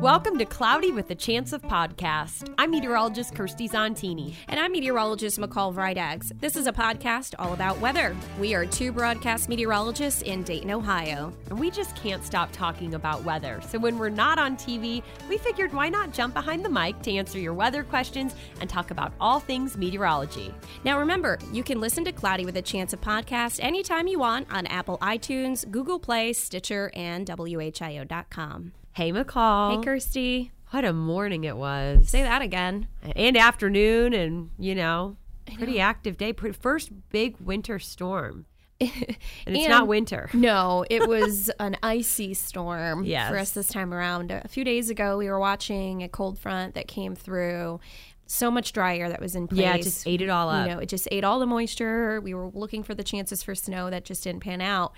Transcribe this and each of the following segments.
Welcome to Cloudy with a Chance of Podcast. I'm meteorologist Kirsty Zontini. And I'm meteorologist McCall Vrydaghs. This is a podcast all about weather. We are two broadcast meteorologists in Dayton, Ohio. And we just can't stop talking about weather. So when we're not on TV, we figured why not jump behind the mic to answer your weather questions and talk about all things meteorology. Now remember, you can listen to Cloudy with a Chance of Podcast anytime you want on Apple iTunes, Google Play, Stitcher, and WHIO.com. Hey, McCall. Hey, Kirsty. What a morning it was. Say that again. And afternoon, and, you know, pretty active day. First big winter storm. and it's and, not winter. No, it was an icy storm yes. for us this time around. A few days ago, we were watching a cold front that came through so much dry air that was in place. Yeah, it just ate it all up. You know, it just ate all the moisture. We were looking for the chances for snow that just didn't pan out.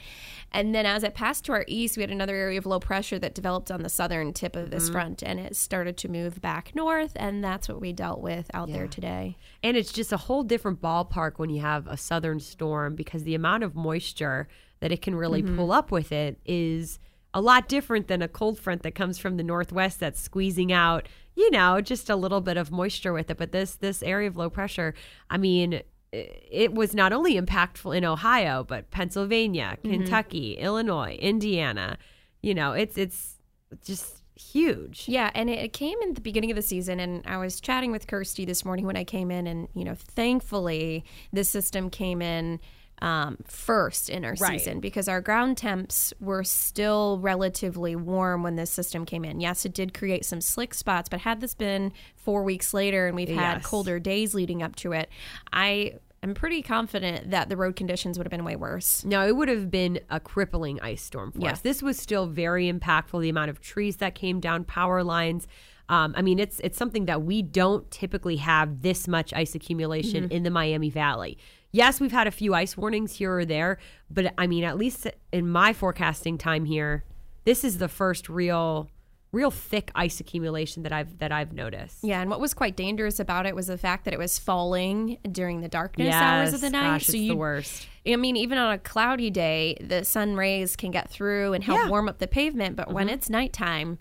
And then as it passed to our east, we had another area of low pressure that developed on the southern tip of this mm-hmm. front and it started to move back north. And that's what we dealt with out yeah. there today. And it's just a whole different ballpark when you have a southern storm because the amount of moisture that it can really mm-hmm. pull up with it is a lot different than a cold front that comes from the northwest that's squeezing out you know, just a little bit of moisture with it. But this this area of low pressure, I mean, it was not only impactful in Ohio, but Pennsylvania, mm-hmm. Kentucky, Illinois, Indiana. You know, it's it's just huge. Yeah, and it came in the beginning of the season and I was chatting with Kirsty this morning when I came in and, you know, thankfully the system came in um, first in our right. season because our ground temps were still relatively warm when this system came in. Yes, it did create some slick spots, but had this been four weeks later and we've had yes. colder days leading up to it, I am pretty confident that the road conditions would have been way worse. No, it would have been a crippling ice storm for yeah. us. This was still very impactful. The amount of trees that came down, power lines. Um, I mean, it's it's something that we don't typically have this much ice accumulation mm-hmm. in the Miami Valley. Yes, we've had a few ice warnings here or there, but I mean, at least in my forecasting time here, this is the first real real thick ice accumulation that I've that I've noticed. Yeah, and what was quite dangerous about it was the fact that it was falling during the darkness yes, hours of the night. Gosh, so you, the worst. I mean, even on a cloudy day, the sun rays can get through and help yeah. warm up the pavement, but mm-hmm. when it's nighttime,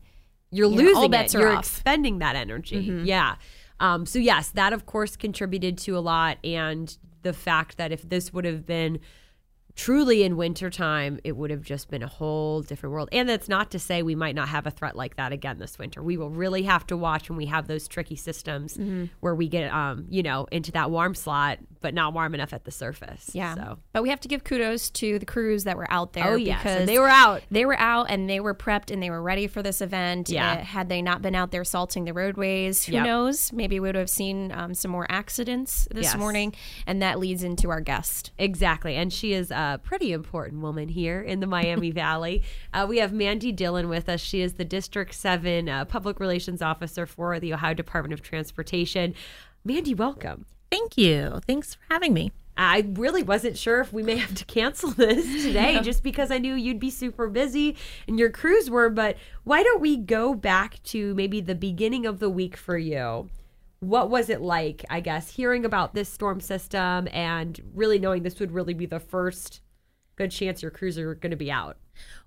you're you losing know, all bets it. Are You're off. expending that energy. Mm-hmm. Yeah. Um, so yes, that of course contributed to a lot, and the fact that if this would have been truly in wintertime, it would have just been a whole different world. And that's not to say we might not have a threat like that again this winter. We will really have to watch when we have those tricky systems mm-hmm. where we get, um, you know, into that warm slot, but not warm enough at the surface. Yeah. So. But we have to give kudos to the crews that were out there. Oh, yeah. Because they were out. They were out and they were prepped and they were ready for this event. Yeah. Uh, had they not been out there salting the roadways, who yep. knows? Maybe we would have seen um, some more accidents this yes. morning. And that leads into our guest. Exactly. And she is a pretty important woman here in the Miami Valley. Uh, we have Mandy Dillon with us. She is the District 7 uh, Public Relations Officer for the Ohio Department of Transportation. Mandy, welcome. Thank you. Thanks for having me. I really wasn't sure if we may have to cancel this today no. just because I knew you'd be super busy and your crews were. But why don't we go back to maybe the beginning of the week for you? What was it like, I guess, hearing about this storm system and really knowing this would really be the first good chance your crews are going to be out.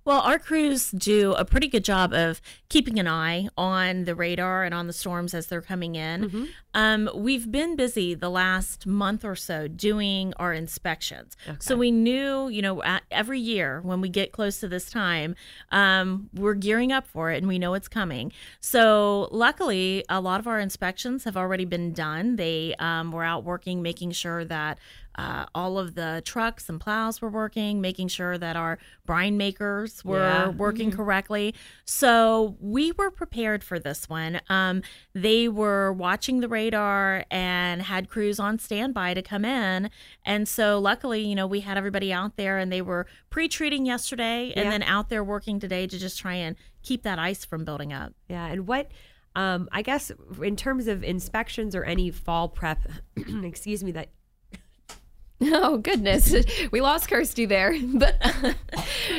Well, our crews do a pretty good job of keeping an eye on the radar and on the storms as they're coming in. Mm-hmm. Um, we've been busy the last month or so doing our inspections. Okay. So we knew, you know, every year when we get close to this time, um, we're gearing up for it and we know it's coming. So luckily, a lot of our inspections have already been done. They um, were out working, making sure that uh, all of the trucks and plows were working, making sure that our brine makers were yeah. working mm-hmm. correctly. So we were prepared for this one. Um, they were watching the radar and had crews on standby to come in. And so luckily, you know, we had everybody out there and they were pre treating yesterday and yeah. then out there working today to just try and keep that ice from building up. Yeah. And what. Um, I guess in terms of inspections or any fall prep, excuse me, that Oh goodness, we lost Kirsty there. But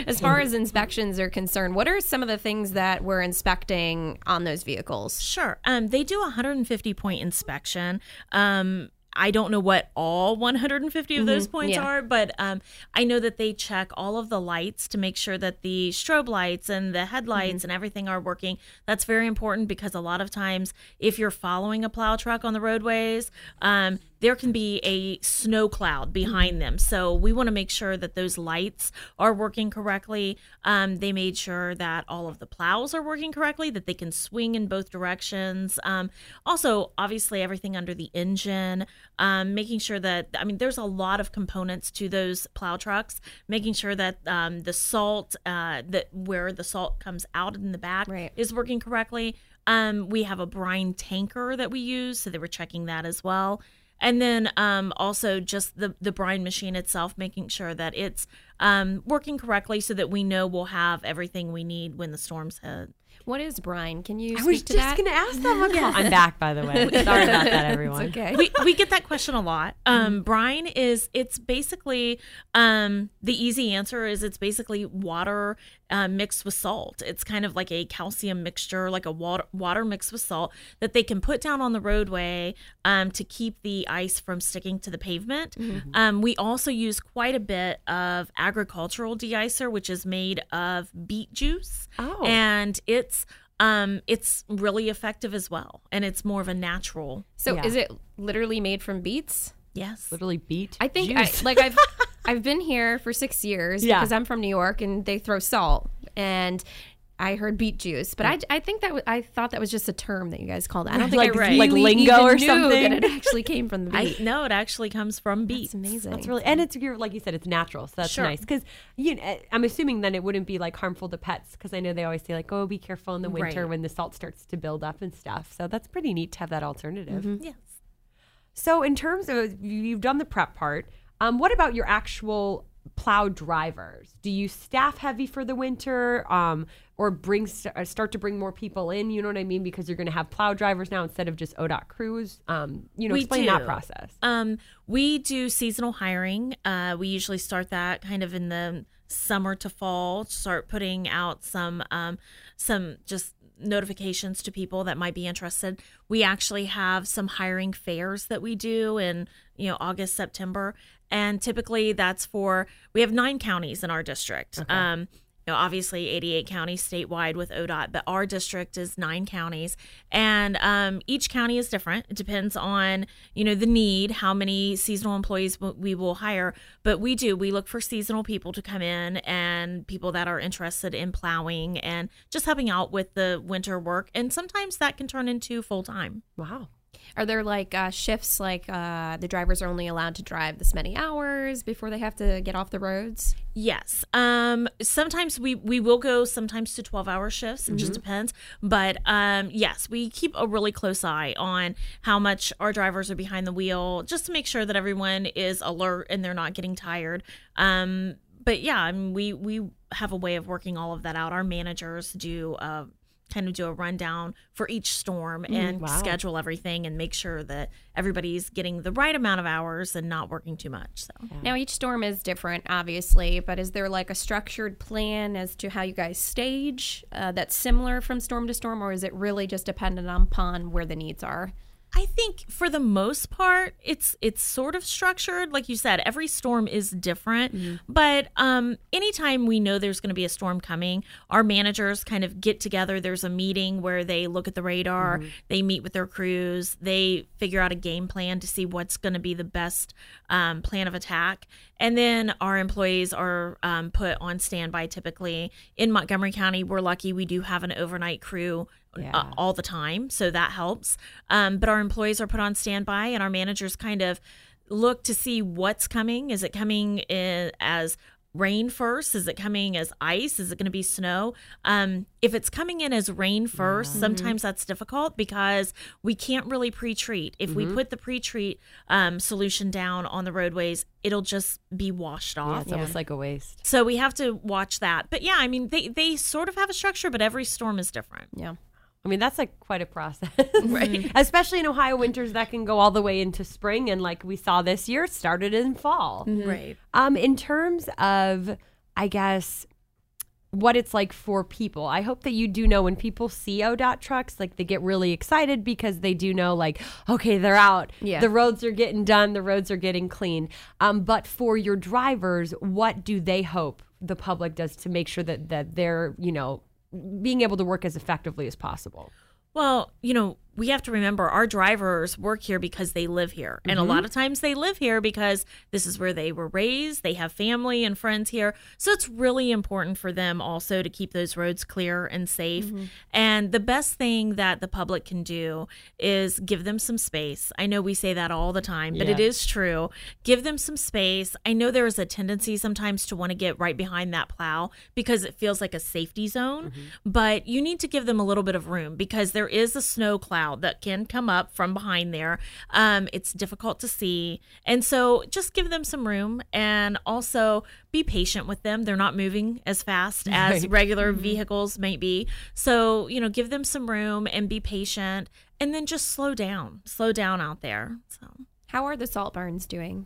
as far as inspections are concerned, what are some of the things that we're inspecting on those vehicles? Sure, um, they do a 150 point inspection. Um, I don't know what all 150 of those points yeah. are, but um, I know that they check all of the lights to make sure that the strobe lights and the headlights and everything are working. That's very important because a lot of times, if you're following a plow truck on the roadways, um, there can be a snow cloud behind them. So we want to make sure that those lights are working correctly. Um, they made sure that all of the plows are working correctly, that they can swing in both directions. Um, also, obviously, everything under the engine, um, making sure that, I mean, there's a lot of components to those plow trucks, making sure that um, the salt, uh, that where the salt comes out in the back Right. is working correctly. Um, we have a brine tanker that we use, so they were checking that as well. And then um, also just the the brine machine itself, making sure that it's um, working correctly, so that we know we'll have everything we need when the storms hit. What is brine? Can you I speak was to just going to ask that. one. I'm back, by the way. Sorry about that, everyone. It's okay. we, we get that question a lot. Um, brine is it's basically um, the easy answer is it's basically water uh, mixed with salt. It's kind of like a calcium mixture, like a water water mixed with salt that they can put down on the roadway um, to keep the ice from sticking to the pavement. Um, we also use quite a bit of agricultural deicer, which is made of beet juice, Oh. and it's um, it's really effective as well, and it's more of a natural. So Yeah. is it literally made from beets? Yes. Literally beat. I think I, like I've I've been here for six years Yeah. because I'm from New York and they throw salt and I heard beet juice, but I, I think that w- I thought that was just a term that you guys called. it. I don't think Like- I really like lingo even or knew something? that it actually came from the I beet. no, it actually comes from beets. That's amazing. That's really, and it's you're like you said, it's natural, so that's Sure. nice. Because you, know, I'm assuming then it wouldn't be like harmful to pets, because I know they always say like, oh, be careful in the winter Right. when the salt starts to build up and stuff. So that's pretty neat to have that alternative. Mm-hmm. Yes. So in terms of you've done the prep part, um, what about your actual plow drivers? Do you staff heavy for the winter, um, or bring st- uh, start to bring more people in? You know what I mean? Because you're going to have plow drivers now instead of just ODOT crews. Um, you know, We explain that do. process. Um, we do seasonal hiring. Uh, we usually start that kind of in the summer to fall. Start putting out some um, some just notifications to people that might be interested. We actually have some hiring fairs that we do in you know August September, and typically that's for we have nine counties in our district. Um, you know, obviously 88 counties statewide with ODOT, but our district is nine counties, and um, each county is different. It depends on you know the need, how many seasonal employees we will hire. But we do we look for seasonal people to come in and people that are interested in plowing and just helping out with the winter work, and sometimes that can turn into full time. Wow. Are there like uh, shifts like uh, the drivers are only allowed to drive this many hours before they have to get off the roads? Yes. Um sometimes we we will go sometimes to 12-hour shifts. It just depends. But um yes, we keep a really close eye on how much our drivers are behind the wheel just to make sure that everyone is alert and they're not getting tired. Um but yeah, I mean we we have a way of working all of that out. Our managers do uh kind of do a rundown for each storm and wow. schedule everything and make sure that everybody's getting the right amount of hours and not working too much. So Now each storm is different, obviously, but is there like a structured plan as to how you guys stage uh, that's similar from storm to storm, or is it really just dependent upon where the needs are? I think for the most part, it's it's sort of structured. Like you said, every storm is different. But um, anytime we know there's going to be a storm coming, our managers kind of get together. There's a meeting where they look at the radar, they meet with their crews, they figure out a game plan to see what's going to be the best um, plan of attack, and then our employees are um, put on standby. Typically in Montgomery County, we're lucky we do have an overnight crew Yeah. uh, all the time, so that helps. Um, but our employees are put on standby, and our managers kind of look to see what's coming. Is it coming in as rain first? Is it coming as ice? Is it going to be snow? Um, if it's coming in as rain 1st sometimes that's difficult because we can't really pre-treat. If we put the pre-treat um, solution down on the roadways, it'll just be washed Yeah, off. it's almost like a waste. So we have to watch that. But yeah, I mean, they they sort of have a structure, but every storm is different. Yeah. I mean, that's like quite a process. right. Especially in Ohio winters that can go all the way into spring. And like we saw this year, started in fall. Right. Um, in terms of, I guess, what it's like for people. I hope that you do know when people see ODOT trucks, like they get really excited because they do know, like, okay, they're out. Yeah. The roads are getting done, the roads are getting clean. Um, but for your drivers, what do they hope the public does to make sure that, that they're, you know, being able to work as effectively as possible? Well, you know, we have to remember our drivers work here because they live here. And Mm-hmm. a lot of times they live here because this is where they were raised, they have family and friends here. So it's really important for them also to keep those roads clear and safe. Mm-hmm. And the best thing that the public can do is give them some space. I know we say that all the time, but it Yeah. is true. Give them some space. I know there is a tendency sometimes to want to get right behind that plow because it feels like a safety zone, but you need to give them a little bit of room because there is a snow cloud that can come up from behind there. Um, it's difficult to see. And so just give them some room and also be patient with them. They're not moving as fast as Right. regular vehicles might be. So, you know, give them some room and be patient and then just slow down. Slow down out there. So How are the salt barns doing?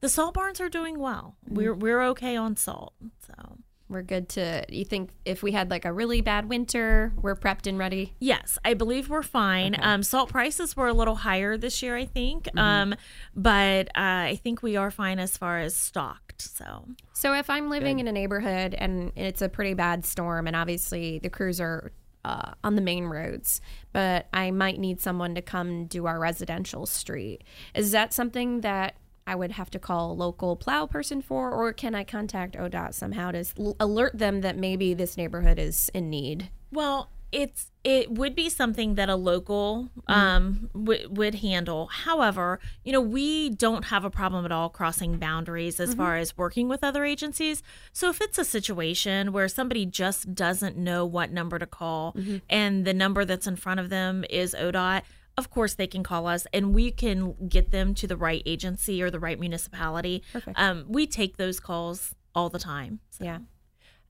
the salt barns are doing well. We're we're okay on salt. So We're good to. You think if we had like a really bad winter, we're prepped and ready? yes, I believe we're fine. Um, salt prices were a little higher this year, I think. Um, but uh, I think we are fine as far as stocked. So So if I'm living in a neighborhood and it's a pretty bad storm, and obviously the crews are uh, on the main roads, but I might need someone to come do our residential street, is that something that I would have to call a local plow person for, or can I contact ODOT somehow to alert them that maybe this neighborhood is in need? Well, it's it would be something that a local mm-hmm. um w- would handle. However, you know, we don't have a problem at all crossing boundaries as mm-hmm. far as working with other agencies. So if it's a situation where somebody just doesn't know what number to call mm-hmm. and the number that's in front of them is ODOT, of course they can call us and we can get them to the right agency or the right municipality. Um, we take those calls all the time. So. Yeah.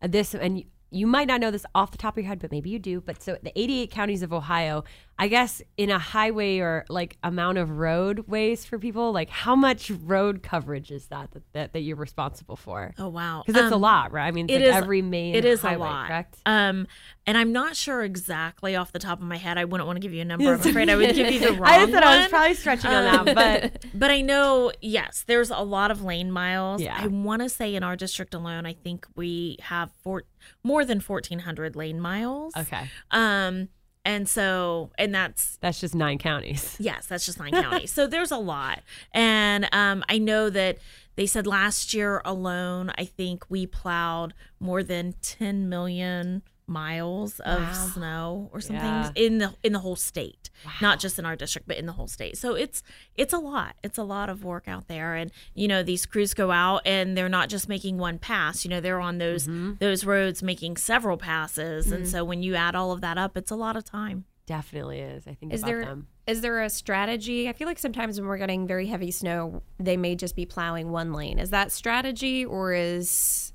This and you might not know this off the top of your head but maybe you do but so the 88 counties of ohio i guess in a highway or like amount of roadways for people like how much road coverage is that that, that, that you're responsible for? Oh wow. because it's a Um, lot right? I mean it's it like is- every main it is highway, a lot. correct? Um and i'm not sure exactly off the top of my head. I wouldn't want to give you a number. I'm afraid i would give you the wrong i said i was probably stretching on that but but i know yes there's a lot of lane miles. Yeah. i want to say in our district alone i think we have four, more than 1400 lane miles. Okay. Um and so and that's that's just nine counties Yes, that's just nine counties. So there's a lot. And um, I know that they said last year alone, I think we plowed more than 10 million miles of Wow. snow or something Yeah. in the in the whole state not just in our district but in the whole state. So it's it's a lot. It's a lot of work out there. And you know these crews go out and they're not just making one pass. You know they're on those mm-hmm. those roads making several passes. And mm-hmm. so when you add all of that up it's a lot of time. Definitely is. I think Is about there them. is there a strategy? I feel like sometimes when we're getting very heavy snow, they may just be plowing one lane. Is that strategy or is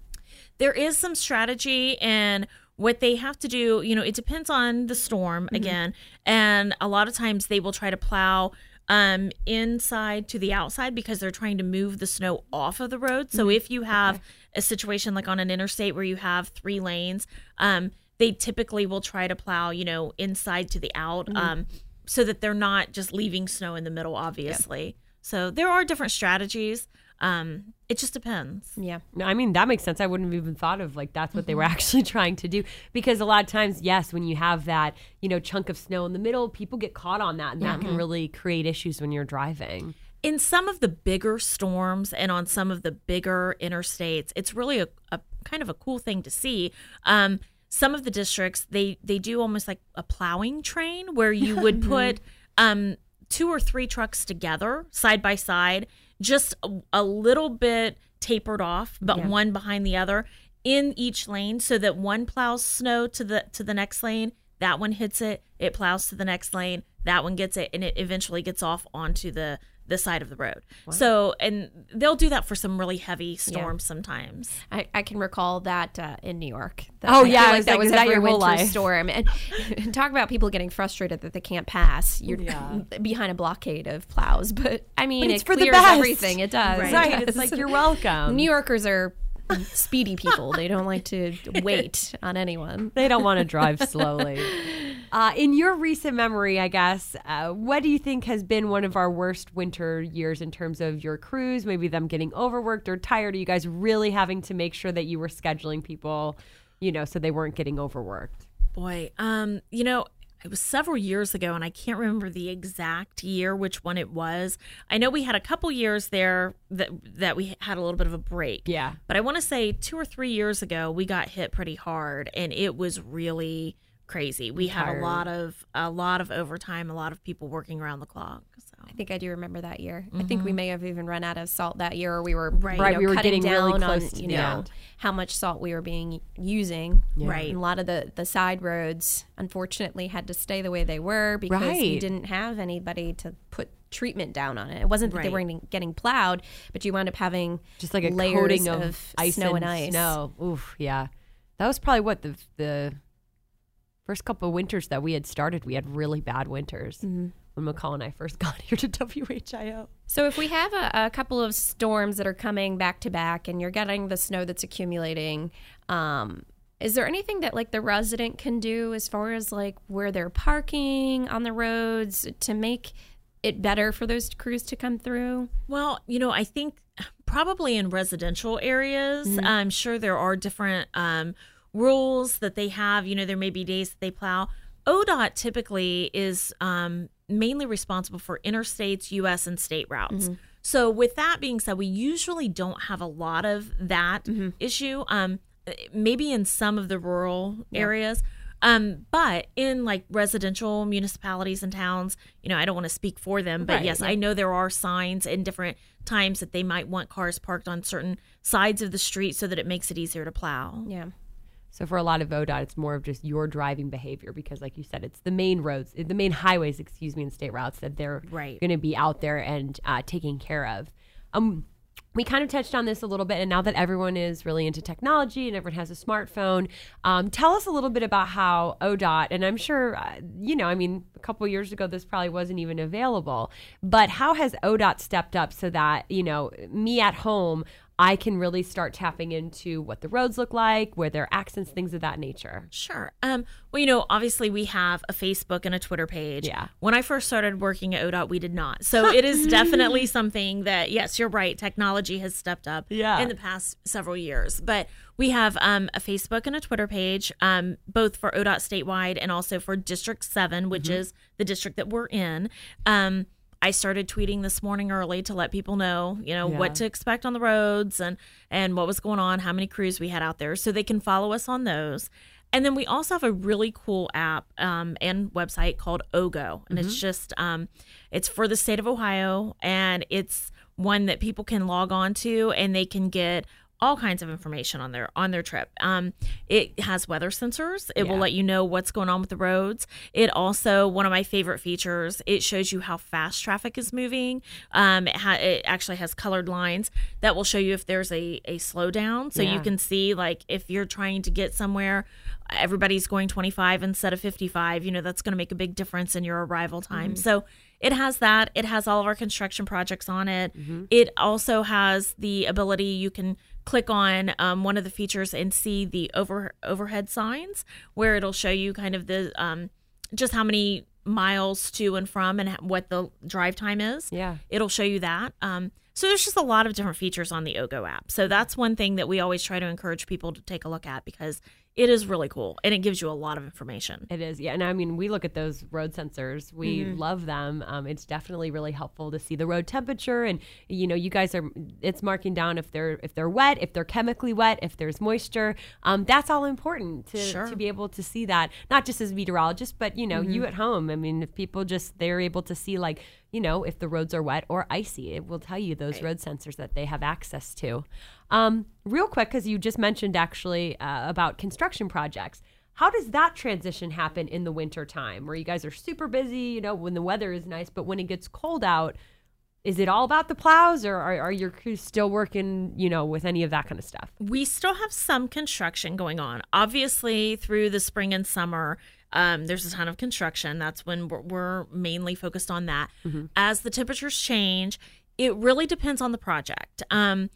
there is some strategy and what they have to do you know it depends on the storm again and a lot of times they will try to plow um inside to the outside because they're trying to move the snow off of the road. So if you have a situation like on an interstate where you have three lanes um they typically will try to plow you know inside to the out um so that they're not just leaving snow in the middle obviously. So there are different strategies um it just depends yeah. No, I mean that makes sense. I wouldn't have even thought of like that's what they were Mm-hmm. actually trying to do because a lot of times, yes, when you have that you know chunk of snow in the middle, people get caught on that, and that Mm-hmm. can really create issues when you're driving. in some of the bigger storms and on some of the bigger interstates, it's really a, a kind of a cool thing to see. Um, some of the districts they they do almost like a plowing train where you would put um, two or three trucks together side by side, just a, a little bit tapered off, but Yeah. one behind the other in each lane, so that one plows snow to the to the next lane, that one hits it, it plows to the next lane, that one gets it, and it eventually gets off onto the the side of the road. So, and they'll do that for some really heavy storms sometimes. I, I can recall that uh, in New York. That- Oh, I yeah, like that was that your whole life? storm. And, and talk about people getting frustrated that they can't pass. You're Yeah. behind a blockade of plows, but I mean, But it's it for the clears best. everything. It does. Right. It Right? It's like you're welcome. New Yorkers are speedy people. They don't like to wait on anyone. They don't want to drive slowly. Uh, in your recent memory, I guess, uh, what do you think has been one of our worst winter years in terms of your crews? Maybe them getting overworked or tired? Are you guys really having to make sure that you were scheduling people, you know, so they weren't getting overworked? Boy, um, you know, it was several years ago and I can't remember the exact year which one it was. I know we had a couple years there that that we had a little bit of a break. Yeah. But I want to say 2 or 3 years ago we got hit pretty hard and it was really crazy. We had a lot of a lot of overtime, a lot of people working around the clock. So I think I do remember that year. Mm-hmm. I think we may have even run out of salt that year, or we were right. right know, we were getting really down close on to you know end. how much salt we were being using. Yeah. Right. And a lot of the the side roads, unfortunately, had to stay the way they were because we Right. didn't have anybody to put treatment down on it. It wasn't that they weren't getting plowed, but you wound up having Just like a layers coating of, ice snow and, and ice. snow. Oof, yeah. That was probably what the the first couple of winters that we had started. We had really bad winters Mm-hmm. when McCall and I first got here to WHIO. So if we have a, a couple of storms that are coming back to back, and you're getting the snow that's accumulating, um, is there anything that like the resident can do as far as like where they're parking on the roads to make it better for those crews to come through? Well, you know, I think probably in residential areas, I'm sure there are different um, rules that they have. You know, there may be days that they plow. ODOT typically is um, mainly responsible for interstates, U.S. and state routes. So, with that being said, we usually don't have a lot of that issue. Um, maybe in some of the rural areas. Um, but in like residential municipalities and towns, you know, I don't want to speak for them, but Right, yes, I know there are signs in different times that they might want cars parked on certain sides of the street so that it makes it easier to plow. Yeah. So for a lot of ODOT, it's more of just your driving behavior because, like you said, it's the main roads, the main highways, excuse me, and state routes that they're Right. going to be out there and uh, taking care of. Um, we kind of touched on this a little bit, and now that everyone is really into technology and everyone has a smartphone, um, tell us a little bit about how ODOT, and I'm sure, uh, you know, I mean, a couple years ago, this probably wasn't even available, but how has ODOT stepped up so that, you know, me at home, I can really start tapping into what the roads look like, where there are accidents, things of that nature. Sure. Um, well, you know, obviously we have a Facebook and a Twitter page. Yeah. When I first started working at ODOT, we did not. So it is definitely something that, yes, you're right. Technology has stepped up Yeah. in the past several years. But we have um, a Facebook and a Twitter page, um, both for ODOT statewide and also for District 7, which is the district that we're in. Um, I started tweeting this morning early to let people know, you know, Yeah. what to expect on the roads and and what was going on, how many crews we had out there, so they can follow us on those. And then we also have a really cool app um, and website called OHGO, and it's just um, it's for the state of Ohio, and it's one that people can log on to, and they can get all kinds of information on their on their trip. Um, it has weather sensors. It will let you know what's going on with the roads. It also one of my favorite features. It shows you how fast traffic is moving. Um, it, ha- it actually has colored lines that will show you if there's a a slowdown, so Yeah. you can see like if you're trying to get somewhere. Everybody's going 25 instead of 55. You know, that's going to make a big difference in your arrival time. So it has that. It has all of our construction projects on it. It also has the ability you can click on um, one of the features and see the over overhead signs where it'll show you kind of the um, just how many miles to and from and what the drive time is. Yeah. It'll show you that. Um, so there's just a lot of different features on the OHGO app. So that's one thing that we always try to encourage people to take a look at because it is really cool and it gives you a lot of information. It is, yeah. And I mean, we look at those road sensors. We Mm-hmm. love them. Um, it's definitely really helpful to see the road temperature, and you know, you guys are. It's marking down if they're if they're wet, if they're chemically wet, if there's moisture. Um, that's all important to Sure. to be able to see that, not just as a meteorologist, but you know, Mm-hmm. you at home. I mean, if people just they're able to see like you know if the roads are wet or icy, it will tell you those road sensors that they have access to. Um, real quick, because you just mentioned actually uh, about construction projects. How does that transition happen in the winter time where you guys are super busy, you know, when the weather is nice, but when it gets cold out, is it all about the plows or are, are your crews still working, you know, with any of that kind of stuff? we still have some construction going on. Obviously, through the spring and summer, um, there's a ton of construction. That's when we're, we're mainly focused on that. As the temperatures change, it really depends on the project. Um,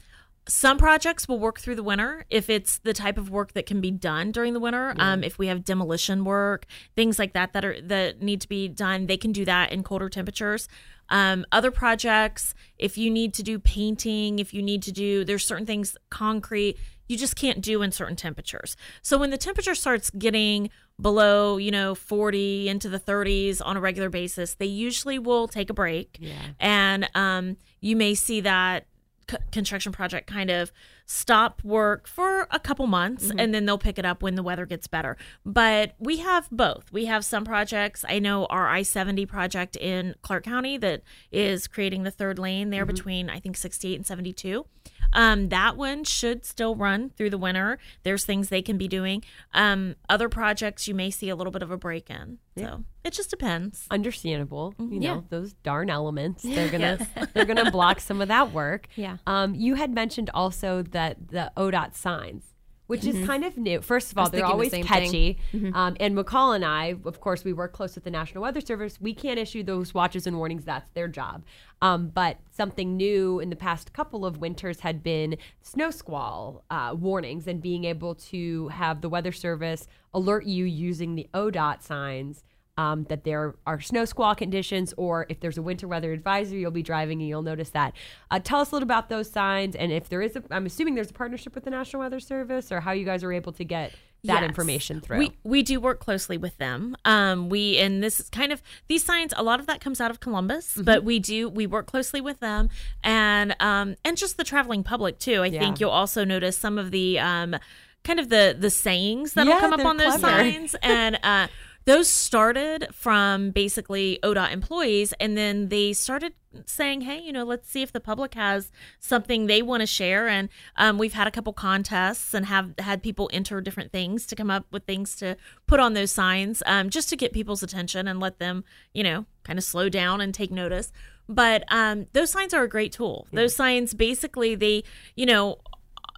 some projects will work through the winter if it's the type of work that can be done during the winter. Yeah. Um, if we have demolition work, things like that that are that need to be done, they can do that in colder temperatures. Um, other projects, if you need to do painting, if you need to do, there's certain things, concrete, you just can't do in certain temperatures. So when the temperature starts getting below, you know, 40 into the 30s on a regular basis, they usually will take a break. Yeah. And um, you may see that c- construction project kind of stop work for a couple months mm-hmm. and then they'll pick it up when the weather gets better. But we have both. We have some projects. I know our I 70 project in Clark County that is creating the third lane there mm-hmm. between, I think, 68 and 72. Um, that one should still run through the winter. There's things they can be doing. Um, other projects you may see a little bit of a break in. Yeah. So it just depends. Understandable. Mm-hmm. You know, those darn elements. They're gonna they're gonna block some of that work. Yeah. Um, you had mentioned also that the ODOT signs which mm-hmm. is kind of new. First of all, they're always the catchy. Mm-hmm. Um, and McCall and I, of course, we work close with the National Weather Service. We can't issue those watches and warnings. That's their job. Um, but something new in the past couple of winters had been snow squall uh, warnings and being able to have the Weather Service alert you using the ODOT signs um, that there are snow squall conditions, or if there's a winter weather advisory, you'll be driving and you'll notice that. Uh, tell us a little about those signs, and if there is, a, I'm assuming there's a partnership with the National Weather Service, or how you guys are able to get that yes. information through. We we do work closely with them. Um, we and this is kind of these signs. A lot of that comes out of Columbus, mm-hmm. but we do we work closely with them, and um, and just the traveling public too. I yeah. think you'll also notice some of the um, kind of the the sayings that'll yeah, come up on those clever. signs and. Uh, those started from basically ODOT employees, and then they started saying, "Hey, you know, let's see if the public has something they want to share." And um, we've had a couple contests and have had people enter different things to come up with things to put on those signs, um, just to get people's attention and let them, you know, kind of slow down and take notice. But um, those signs are a great tool. Yeah. Those signs basically, they, you know,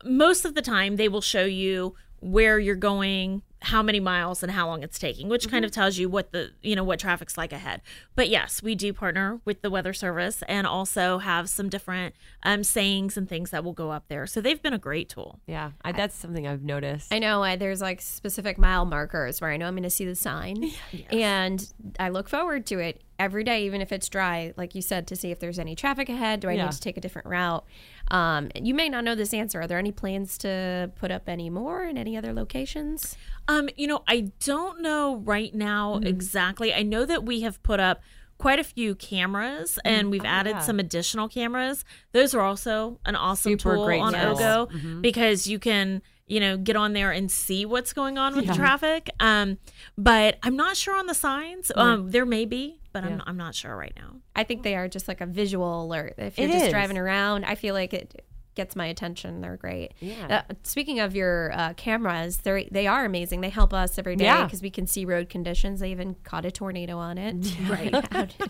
most of the time they will show you where you're going how many miles and how long it's taking, which mm-hmm. kind of tells you what the you know what traffic's like ahead. But yes, we do partner with the Weather Service and also have some different um, sayings and things that will go up there. So they've been a great tool. Yeah, I, that's something I've noticed. I know I, there's like specific mile markers where I know I'm going to see the sign, yes. and I look forward to it every day, even if it's dry, like you said, to see if there's any traffic ahead. Do I yeah. need to take a different route? Um, you may not know this answer. Are there any plans to put up any more in any other locations? Um, you know, I don't know right now mm-hmm. exactly. I know that we have put up quite a few cameras and mm-hmm. we've oh, added yeah. some additional cameras. Those are also an awesome Super tool on yes. OHGO mm-hmm. because you can you know, get on there and see what's going on with yeah. the traffic. Um, but I'm not sure on the signs. Um, there may be, but yeah. I'm, I'm not sure right now. I think they are just like a visual alert. If you're it just is. driving around, I feel like it gets my attention. They're great. Yeah. Uh, speaking of your uh, cameras, they they are amazing. They help us every day because yeah. we can see road conditions. They even caught a tornado on it, right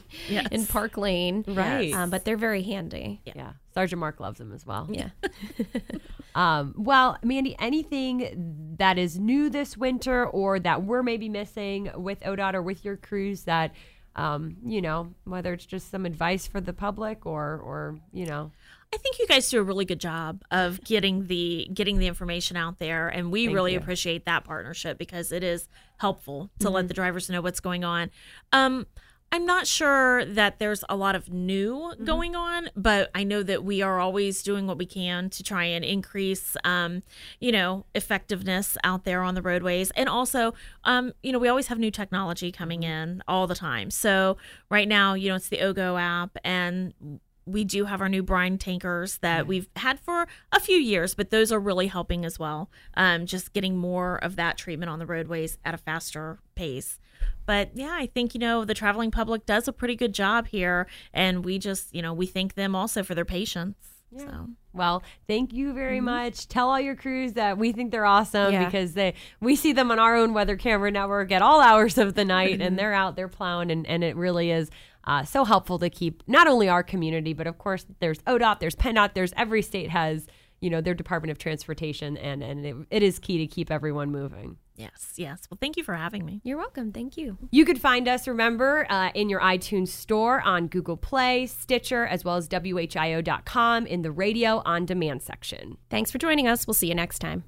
yes. in Park Lane, right? Um, but they're very handy. Yeah. yeah. Sergeant Mark loves them as well. Yeah. um, well, Mandy, anything that is new this winter or that we're maybe missing with ODOT or with your crews that um, you know, whether it's just some advice for the public or, or you know. I think you guys do a really good job of getting the getting the information out there, and we Thank really you. appreciate that partnership because it is helpful to mm-hmm. let the drivers know what's going on. Um, I'm not sure that there's a lot of new mm-hmm. going on, but I know that we are always doing what we can to try and increase, um, you know, effectiveness out there on the roadways. And also, um, you know, we always have new technology coming mm-hmm. in all the time. So right now, you know, it's the OHGO app and we do have our new brine tankers that we've had for a few years, but those are really helping as well. Um, just getting more of that treatment on the roadways at a faster pace. But yeah, I think, you know, the traveling public does a pretty good job here. And we just, you know, we thank them also for their patience. Yeah. So. Well, thank you very mm-hmm. much. Tell all your crews that we think they're awesome yeah. because they we see them on our own weather camera network at all hours of the night and they're out there plowing and, and it really is uh, so helpful to keep not only our community, but of course there's ODOT, there's PennDOT, there's every state has, you know, their Department of Transportation and, and it, it is key to keep everyone moving. Yes, yes. Well, thank you for having me. You're welcome. Thank you. You could find us, remember, uh, in your iTunes store on Google Play, Stitcher, as well as WHIO.com in the radio on demand section. Thanks for joining us. We'll see you next time.